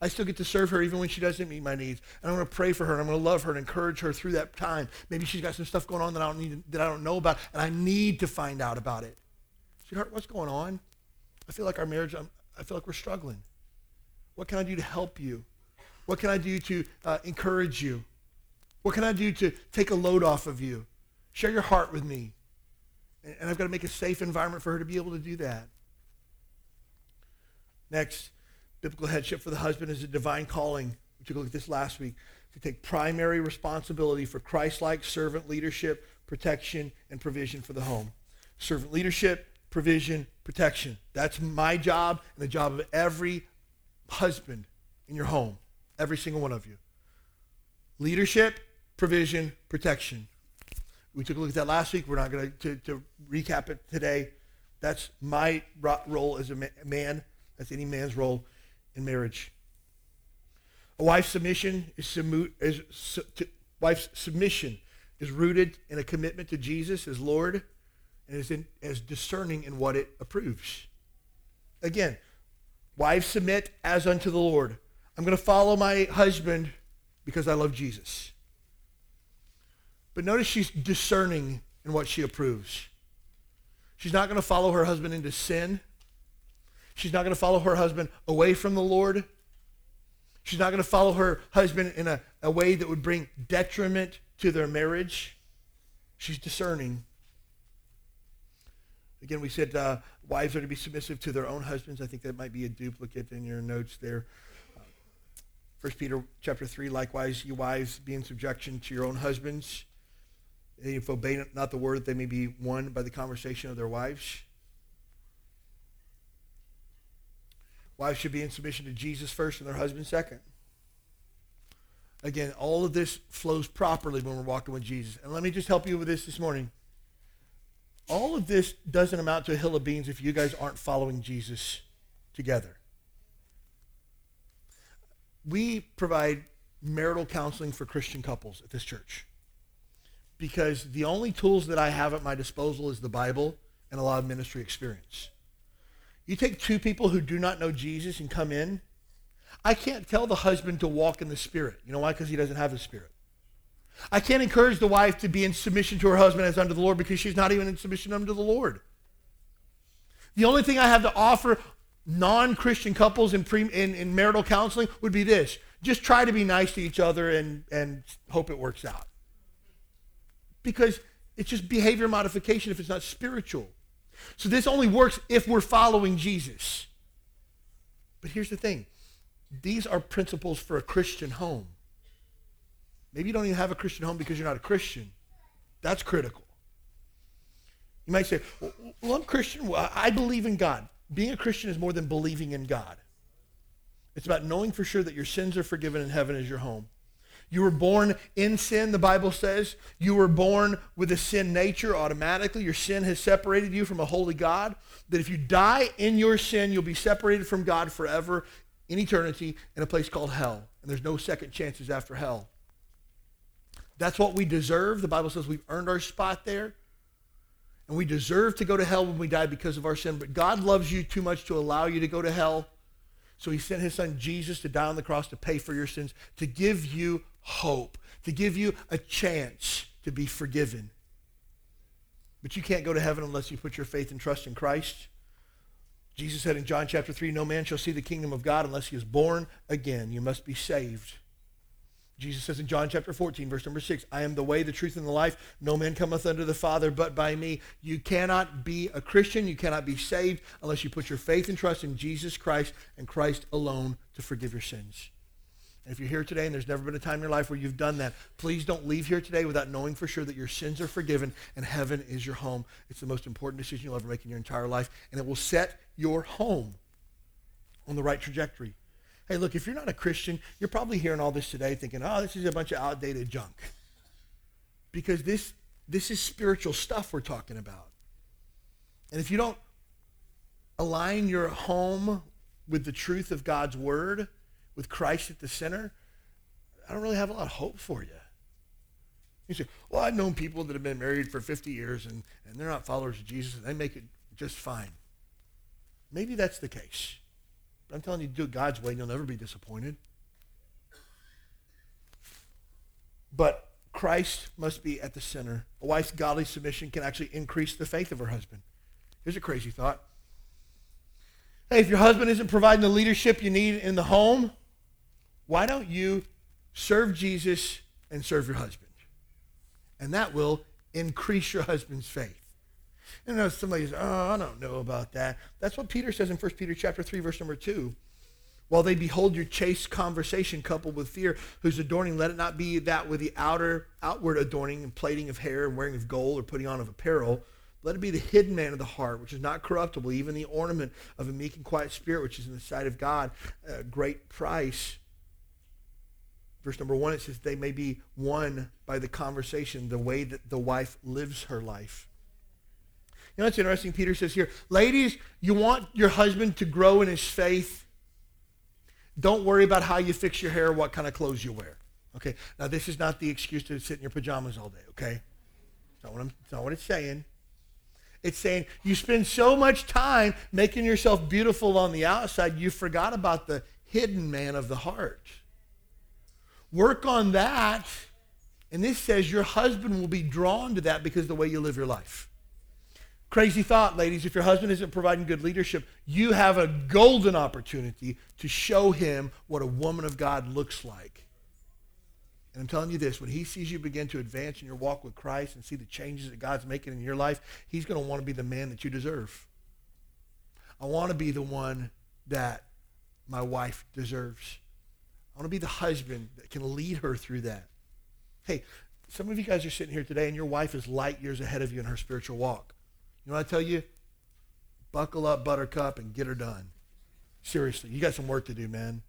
I still get to serve her even when she doesn't meet my needs. And I'm going to pray for her and I'm going to love her and encourage her through that time. Maybe she's got some stuff going on that I don't need that I don't know about and I need to find out about it. Sweetheart, what's going on? I feel like our marriage, I'm, i feel like we're struggling. What can I do to help you? What can I do to uh, encourage you? What can I do to take a load off of you? Share your heart with me. And I've got to make a safe environment for her to be able to do that. Next, biblical headship for the husband is a divine calling. We took a look at this last week. To take primary responsibility for Christ-like servant leadership, protection, and provision for the home. Servant leadership, provision, protection. That's my job and the job of every husband in your home, every single one of you. Leadership, provision, protection. We took a look at that last week. We're not going to, to recap it today. That's my role as a man. That's any man's role in marriage. A wife's submission is, submu- is su- to, wife's submission is rooted in a commitment to Jesus as Lord and is in, as discerning in what it approves. Again, wives submit as unto the Lord. I'm going to follow my husband because I love Jesus. But notice she's discerning in what she approves. She's not going to follow her husband into sin. She's not going to follow her husband away from the Lord. She's not going to follow her husband in a, a way that would bring detriment to their marriage. She's discerning. Again, we said uh, wives are to be submissive to their own husbands. I think that might be a duplicate in your notes there. First Peter chapter 3, likewise, you wives, be in subjection to your own husbands. If obey not the word, they may be won by the conversation of their wives. Wives should be in submission to Jesus first and their husband second. Again, all of this flows properly when we're walking with Jesus. And let me just help you with this this morning. All of this doesn't amount to a hill of beans if you guys aren't following Jesus together. We provide marital counseling for Christian couples at this church because the only tools that I have at my disposal is the Bible and a lot of ministry experience. You take two people who do not know Jesus and come in. I can't tell the husband to walk in the Spirit. You know why? Because he doesn't have the Spirit. I can't encourage the wife to be in submission to her husband as unto the Lord because she's not even in submission unto the Lord. The only thing I have to offer non-Christian couples in, pre, in, in marital counseling would be this. Just try to be nice to each other and, and hope it works out. Because it's just behavior modification if it's not spiritual. So this only works if we're following Jesus. But here's the thing. These are principles for a Christian home. Maybe you don't even have a Christian home because you're not a Christian. That's critical. You might say, well, I'm Christian. I believe in God. Being a Christian is more than believing in God. It's about knowing for sure that your sins are forgiven and heaven is your home. You were born in sin, the Bible says. You were born with a sin nature automatically. Your sin has separated you from a holy God. That if you die in your sin, you'll be separated from God forever in eternity in a place called hell. And there's no second chances after hell. That's what we deserve. The Bible says we've earned our spot there. And we deserve to go to hell when we die because of our sin. But God loves you too much to allow you to go to hell. So he sent his son Jesus to die on the cross to pay for your sins, to give you hope, to give you a chance to be forgiven. But you can't go to heaven unless you put your faith and trust in Christ. Jesus said in John chapter 3, no man shall see the kingdom of God unless he is born again. You must be saved. Jesus says in John chapter 14, verse number 6, I am the way, the truth, and the life. No man cometh unto the Father but by me. You cannot be a Christian. You cannot be saved unless you put your faith and trust in Jesus Christ and Christ alone to forgive your sins. If you're here today and there's never been a time in your life where you've done that, please don't leave here today without knowing for sure that your sins are forgiven and heaven is your home. It's the most important decision you'll ever make in your entire life, and it will set your home on the right trajectory. Hey, look, if you're not a Christian, you're probably hearing all this today thinking, oh, this is a bunch of outdated junk. Because this, this is spiritual stuff we're talking about. And if you don't align your home with the truth of God's word, with Christ at the center, I don't really have a lot of hope for you. You say, well, I've known people that have been married for 50 years and, and they're not followers of Jesus and they make it just fine. Maybe that's the case. But I'm telling you, do it God's way and you'll never be disappointed. But Christ must be at the center. A wife's godly submission can actually increase the faith of her husband. Here's a crazy thought. Hey, if your husband isn't providing the leadership you need in the home, why don't you serve Jesus and serve your husband? And that will increase your husband's faith. And know somebody says, oh, I don't know about that. That's what Peter says in 1 Peter chapter 3, verse number 2. While they behold your chaste conversation coupled with fear, whose adorning, let it not be that with the outer outward adorning and plaiting of hair and wearing of gold or putting on of apparel. Let it be the hidden man of the heart, which is not corruptible, even the ornament of a meek and quiet spirit, which is in the sight of God, a great price. Verse number one, it says, they may be won by the conversation, the way that the wife lives her life. You know what's interesting? Peter says here, ladies, you want your husband to grow in his faith. Don't worry about how you fix your hair, what kind of clothes you wear. Okay. Now this is not the excuse to sit in your pajamas all day. Okay. It's not what, I'm, it's not what it's saying. It's saying you spend so much time making yourself beautiful on the outside, you forgot about the hidden man of the heart. Work on that. And this says your husband will be drawn to that because of the way you live your life. Crazy thought, ladies. If your husband isn't providing good leadership, you have a golden opportunity to show him what a woman of God looks like. And I'm telling you this, when he sees you begin to advance in your walk with Christ and see the changes that God's making in your life, he's going to want to be the man that you deserve. I want to be the one that my wife deserves. I want to be the husband that can lead her through that. Hey, some of you guys are sitting here today and your wife is light years ahead of you in her spiritual walk. You know what I tell you? Buckle up, buttercup, and get her done. Seriously, you got some work to do, man.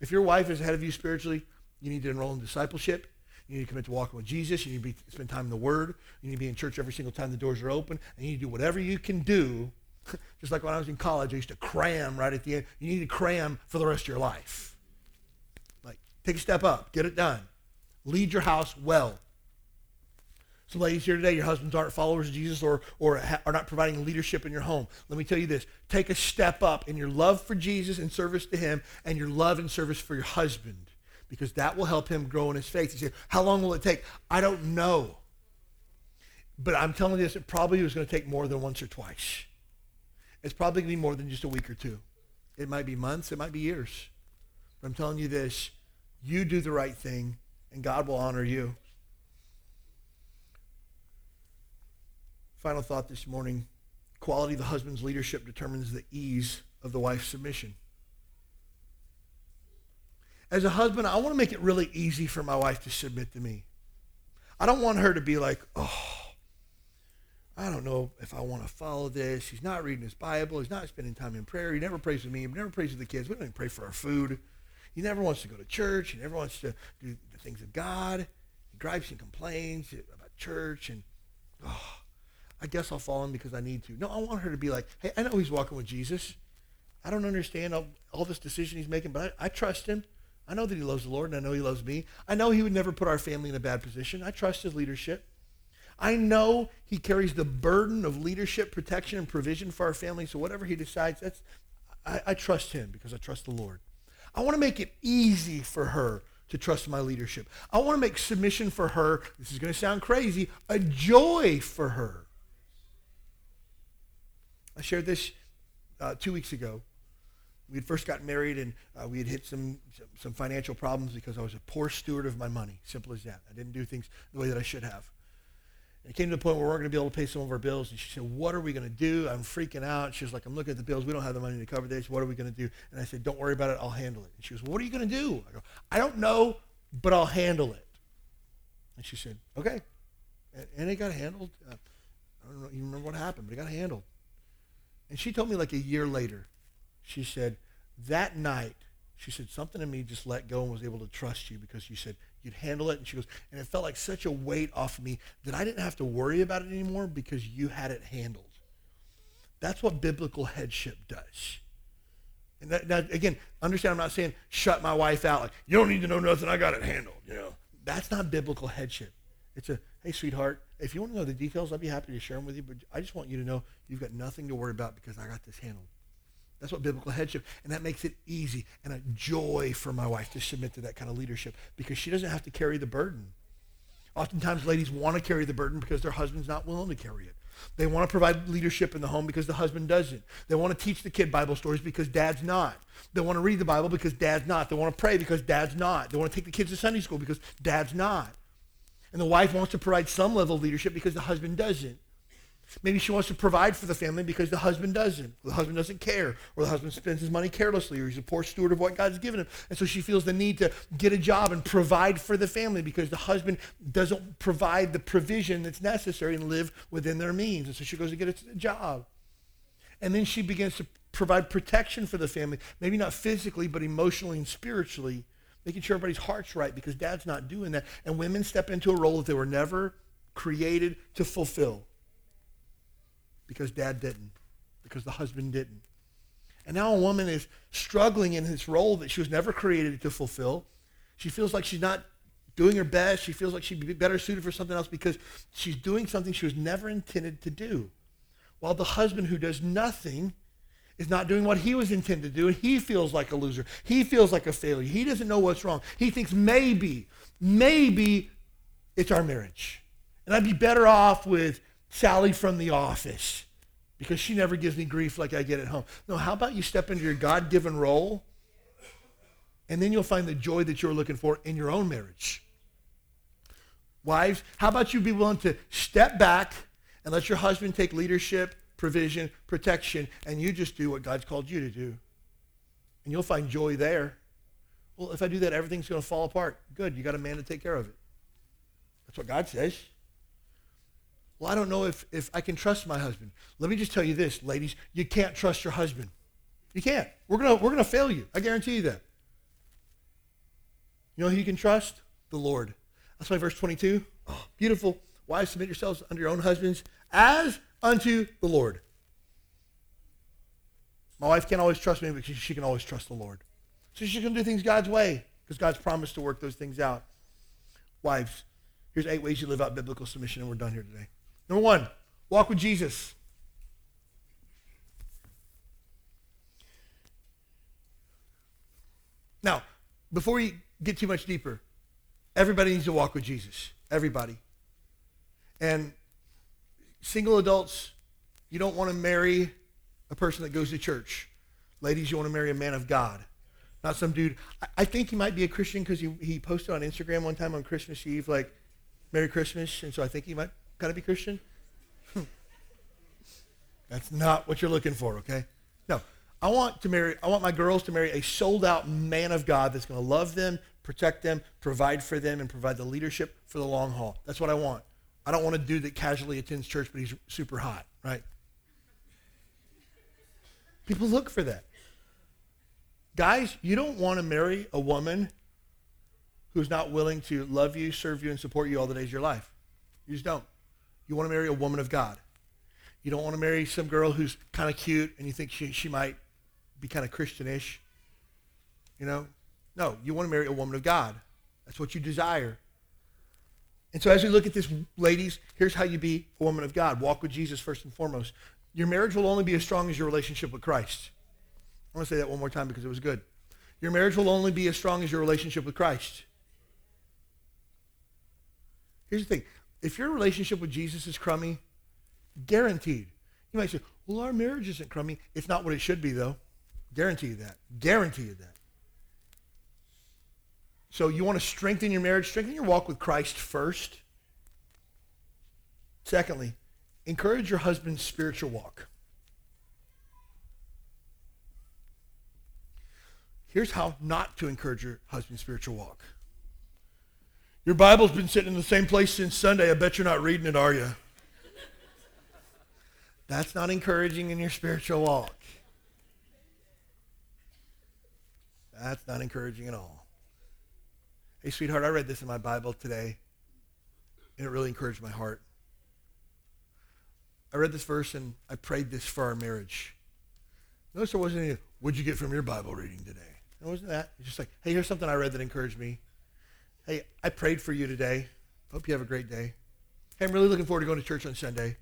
If your wife is ahead of you spiritually, you need to enroll in discipleship. You need to commit to walking with Jesus. You need to be, spend time in the Word. You need to be in church every single time the doors are open. And you need to do whatever you can do. *laughs* Just like when I was in college, I used to cram right at the end. You need to cram for the rest of your life. Take a step up. Get it done. Lead your house well. Some ladies here today, your husbands aren't followers of Jesus or, or ha- are not providing leadership in your home. Let me tell you this. Take a step up in your love for Jesus and service to him and your love and service for your husband because that will help him grow in his faith. You say, how long will it take? I don't know. But I'm telling you this, it probably was going to take more than once or twice. It's probably going to be more than just a week or two. It might be months. It might be years. But I'm telling you this, you do the right thing and God will honor you. Final thought this morning quality of the husband's leadership determines the ease of the wife's submission. As a husband, I want to make it really easy for my wife to submit to me. I don't want her to be like, oh, I don't know if I want to follow this. He's not reading his Bible. He's not spending time in prayer. He never prays with me. He never prays with the kids. We don't even pray for our food. He never wants to go to church. He never wants to do the things of God. He gripes and complains about church and, oh, I guess I'll follow him because I need to. No, I want her to be like, hey, I know he's walking with Jesus. I don't understand all, all this decision he's making, but I, I trust him. I know that he loves the Lord, and I know he loves me. I know he would never put our family in a bad position. I trust his leadership. I know he carries the burden of leadership, protection, and provision for our family. So whatever he decides, that's I, I trust him because I trust the Lord. I want to make it easy for her to trust my leadership. I want to make submission for her, this is going to sound crazy, a joy for her. I shared this uh, two weeks ago. we had first gotten married and uh, we had hit some, some financial problems because I was a poor steward of my money. Simple as that. I didn't do things the way that I should have. It came to the point where we weren't going to be able to pay some of our bills. And she said, what are we going to do? I'm freaking out. She was like, I'm looking at the bills. We don't have the money to cover this. What are we going to do? And I said, don't worry about it. I'll handle it. And she goes, well, what are you going to do? I go, I don't know, but I'll handle it. And she said, okay. And, and it got handled. Uh, I don't know, you remember what happened, but it got handled. And she told me like a year later, she said, that night, she said, something in me just let go and was able to trust you because you said you'd handle it. And she goes, and it felt like such a weight off of me that I didn't have to worry about it anymore because you had it handled. That's what biblical headship does. And that, now, again, understand I'm not saying shut my wife out. Like, you don't need to know nothing. I got it handled. You know, that's not biblical headship. It's a, hey, sweetheart, if you want to know the details, I'd be happy to share them with you. But I just want you to know you've got nothing to worry about because I got this handled. That's what biblical headship, and that makes it easy and a joy for my wife to submit to that kind of leadership because she doesn't have to carry the burden. Oftentimes, ladies want to carry the burden because their husband's not willing to carry it. They want to provide leadership in the home because the husband doesn't. They want to teach the kid Bible stories because dad's not. They want to read the Bible because dad's not. They want to pray because dad's not. They want to take the kids to Sunday school because dad's not. And the wife wants to provide some level of leadership because the husband doesn't. Maybe she wants to provide for the family because the husband doesn't. The husband doesn't care, or the husband spends his money carelessly, or he's a poor steward of what God's given him. And so she feels the need to get a job and provide for the family because the husband doesn't provide the provision that's necessary and live within their means. And so she goes to get a job. And then she begins to provide protection for the family, maybe not physically, but emotionally and spiritually, making sure everybody's heart's right because dad's not doing that. And women step into a role that they were never created to fulfill because dad didn't, because the husband didn't. And now a woman is struggling in this role that she was never created to fulfill. She feels like she's not doing her best. She feels like she'd be better suited for something else because she's doing something she was never intended to do. While the husband who does nothing is not doing what he was intended to do, and he feels like a loser. He feels like a failure. He doesn't know what's wrong. He thinks maybe, maybe it's our marriage. And I'd be better off with Sally from the office because she never gives me grief like I get at home. No, how about you step into your God given role and then you'll find the joy that you're looking for in your own marriage. Wives, how about you be willing to step back and let your husband take leadership, provision, protection, and you just do what God's called you to do? And you'll find joy there. Well, if I do that, everything's going to fall apart. Good, you got a man to take care of it. That's what God says. Well, I don't know if, if I can trust my husband. Let me just tell you this, ladies. You can't trust your husband. You can't. We're to we're gonna fail you. I guarantee you that. You know who you can trust? The Lord. That's why verse 22. Oh, beautiful. Wives, submit yourselves under your own husbands as unto the Lord. My wife can't always trust me, but she, she can always trust the Lord. So she can do things God's way because God's promised to work those things out. Wives, here's eight ways you live out biblical submission, and we're done here today. Number one, walk with Jesus. Now, before we get too much deeper, everybody needs to walk with Jesus. Everybody. And single adults, you don't want to marry a person that goes to church. Ladies, you want to marry a man of God. Not some dude. I think he might be a Christian because he, he posted on Instagram one time on Christmas Eve, like, Merry Christmas. And so I think he might of be Christian? Hmm. That's not what you're looking for, okay? No. I want to marry, I want my girls to marry a sold out man of God that's going to love them, protect them, provide for them, and provide the leadership for the long haul. That's what I want. I don't want a dude that casually attends church, but he's super hot, right? People look for that. Guys, you don't want to marry a woman who's not willing to love you, serve you, and support you all the days of your life. You just don't. You want to marry a woman of God. You don't want to marry some girl who's kind of cute and you think she, she might be kind of Christianish. You know? No, you want to marry a woman of God. That's what you desire. And so as we look at this, ladies, here's how you be a woman of God. Walk with Jesus first and foremost. Your marriage will only be as strong as your relationship with Christ. I want to say that one more time because it was good. Your marriage will only be as strong as your relationship with Christ. Here's the thing if your relationship with Jesus is crummy, guaranteed. You might say, well, our marriage isn't crummy. It's not what it should be, though. Guarantee you that. Guarantee you that. So you want to strengthen your marriage, strengthen your walk with Christ first. Secondly, encourage your husband's spiritual walk. Here's how not to encourage your husband's spiritual walk. Your Bible's been sitting in the same place since Sunday. I bet you're not reading it, are you? That's not encouraging in your spiritual walk. That's not encouraging at all. Hey, sweetheart, I read this in my Bible today, and it really encouraged my heart. I read this verse and I prayed this for our marriage. Notice there wasn't any, what'd you get from your Bible reading today? It wasn't that. It's just like, hey, here's something I read that encouraged me. Hey, I prayed for you today. Hope you have a great day. Hey, I'm really looking forward to going to church on Sunday.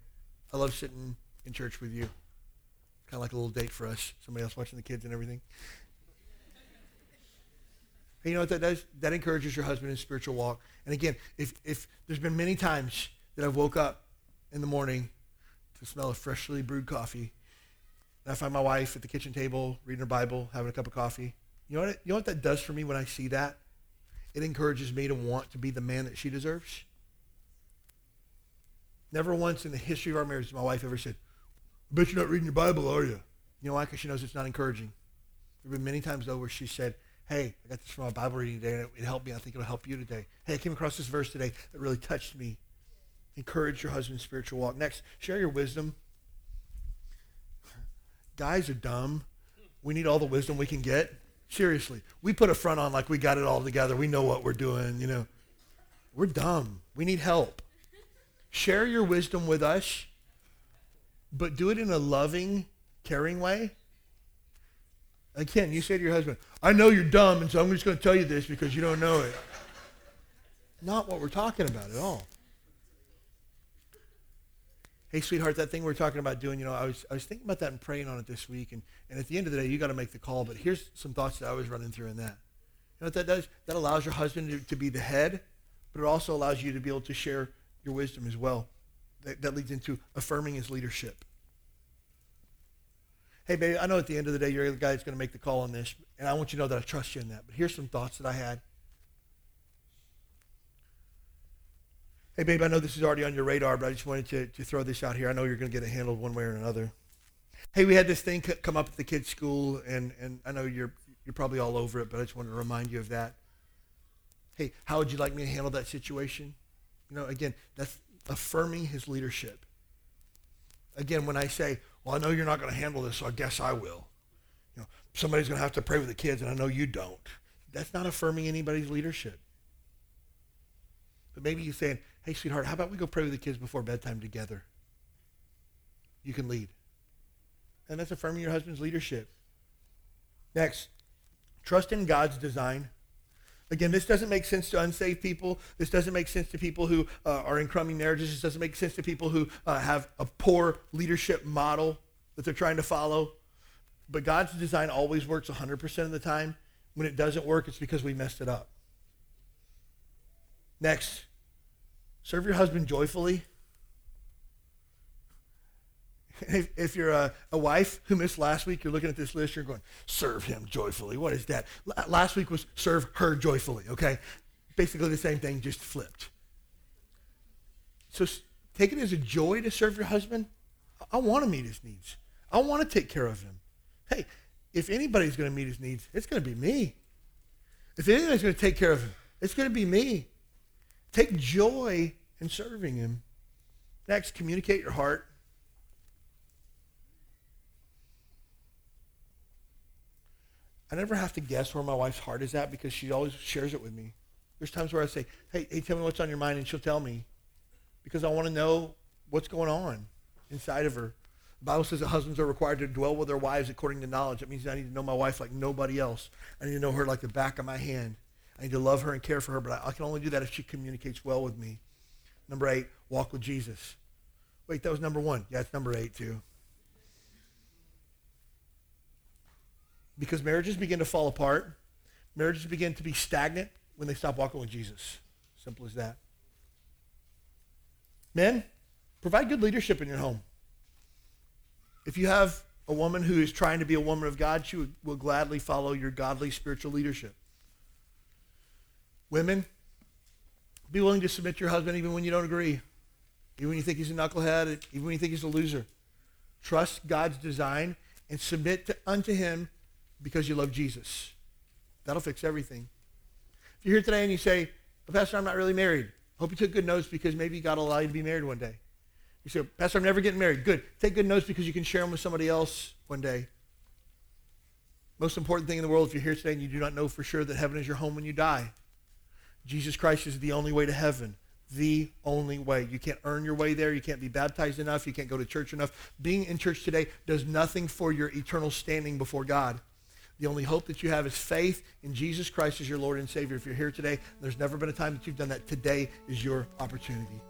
I love sitting in church with you. Kind of like a little date for us. Somebody else watching the kids and everything. Hey, you know what that does? That encourages your husband in spiritual walk. And again, if, if there's been many times that I've woke up in the morning to smell of freshly brewed coffee, and I find my wife at the kitchen table reading her Bible, having a cup of coffee. You know what, you know what that does for me when I see that? It encourages me to want to be the man that she deserves. Never once in the history of our marriage has my wife ever said, I bet you're not reading your Bible, are you? You know why? Because she knows it's not encouraging. There have been many times, though, where she said, hey, I got this from my Bible reading today, and it, it helped me. I think it'll help you today. Hey, I came across this verse today that really touched me. Encourage your husband's spiritual walk. Next, share your wisdom. Guys are dumb. We need all the wisdom we can get. Seriously. We put a front on like we got it all together. We know what we're doing, you know. We're dumb. We need help. Share your wisdom with us, but do it in a loving, caring way. Again, you say to your husband, I know you're dumb, and so I'm just going to tell you this because you don't know it. Not what we're talking about at all. Hey, sweetheart, that thing we are talking about doing, you know, I was, I was thinking about that and praying on it this week. And, and at the end of the day, you got to make the call. But here's some thoughts that I was running through in that. You know what that does? That allows your husband to, to be the head, but it also allows you to be able to share your wisdom as well. That, that leads into affirming his leadership hey, baby, I know at the end of the day you're the guy that's going to make the call on this, and I want you to know that I trust you in that. But here's some thoughts that I had. Hey, babe, I know this is already on your radar, but I just wanted to, to throw this out here. I know you're going to get it handled one way or another. Hey, we had this thing come up at the kids' school, and, and I know you're, you're probably all over it, but I just wanted to remind you of that. Hey, how would you like me to handle that situation? You know, again, that's affirming his leadership. Again, when I say, well, I know you're not going to handle this, so I guess I will. You know, somebody's going to have to pray with the kids, and I know you don't. That's not affirming anybody's leadership. But maybe you're saying, hey, sweetheart, how about we go pray with the kids before bedtime together? You can lead. And that's affirming your husband's leadership. Next, trust in God's design. Again, this doesn't make sense to unsaved people. This doesn't make sense to people who uh, are in crummy marriages. This doesn't make sense to people who uh, have a poor leadership model that they're trying to follow. But God's design always works 100% of the time. When it doesn't work, it's because we messed it up. Next, serve your husband joyfully. *laughs* If, if you're a, a, wife who missed last week, you're looking at this list, you're going, serve him joyfully. What is that? Last week was serve her joyfully, okay? Basically the same thing, just flipped. So take it as a joy to serve your husband. I want to meet his needs. I want to take care of him. Hey, if anybody's going to meet his needs, it's going to be me. If anybody's going to take care of him, it's going to be me. Take joy in serving him. Next, communicate your heart. I never have to guess where my wife's heart is at because she always shares it with me. There's times where I say, hey, hey, tell me what's on your mind, and she'll tell me because I want to know what's going on inside of her. The Bible says that husbands are required to dwell with their wives according to knowledge. That means I need to know my wife like nobody else. I need to know her like the back of my hand. I need to love her and care for her, but I, I can only do that if she communicates well with me. Number eight, walk with Jesus. Wait, that was number one. Yeah, it's number eight too. Because marriages begin to fall apart. Marriages begin to be stagnant when they stop walking with Jesus. Simple as that. Men, provide good leadership in your home. If you have a woman who is trying to be a woman of God, she would, will gladly follow your godly spiritual leadership. Women, be willing to submit to your husband even when you don't agree, even when you think he's a knucklehead, even when you think he's a loser. Trust God's design and submit to, unto him because you love Jesus. That'll fix everything. If you're here today and you say, Pastor, I'm not really married. Hope you took good notes because maybe God will allow you to be married one day. You say, Pastor, I'm never getting married. Good. Take good notes because you can share them with somebody else one day. Most important thing in the world, if you're here today and you do not know for sure that heaven is your home when you die, Jesus Christ is the only way to heaven. The only way. You can't earn your way there. You can't be baptized enough. You can't go to church enough. Being in church today does nothing for your eternal standing before God. The only hope that you have is faith in Jesus Christ as your Lord and Savior. If you're here today, there's never been a time that you've done that. Today is your opportunity.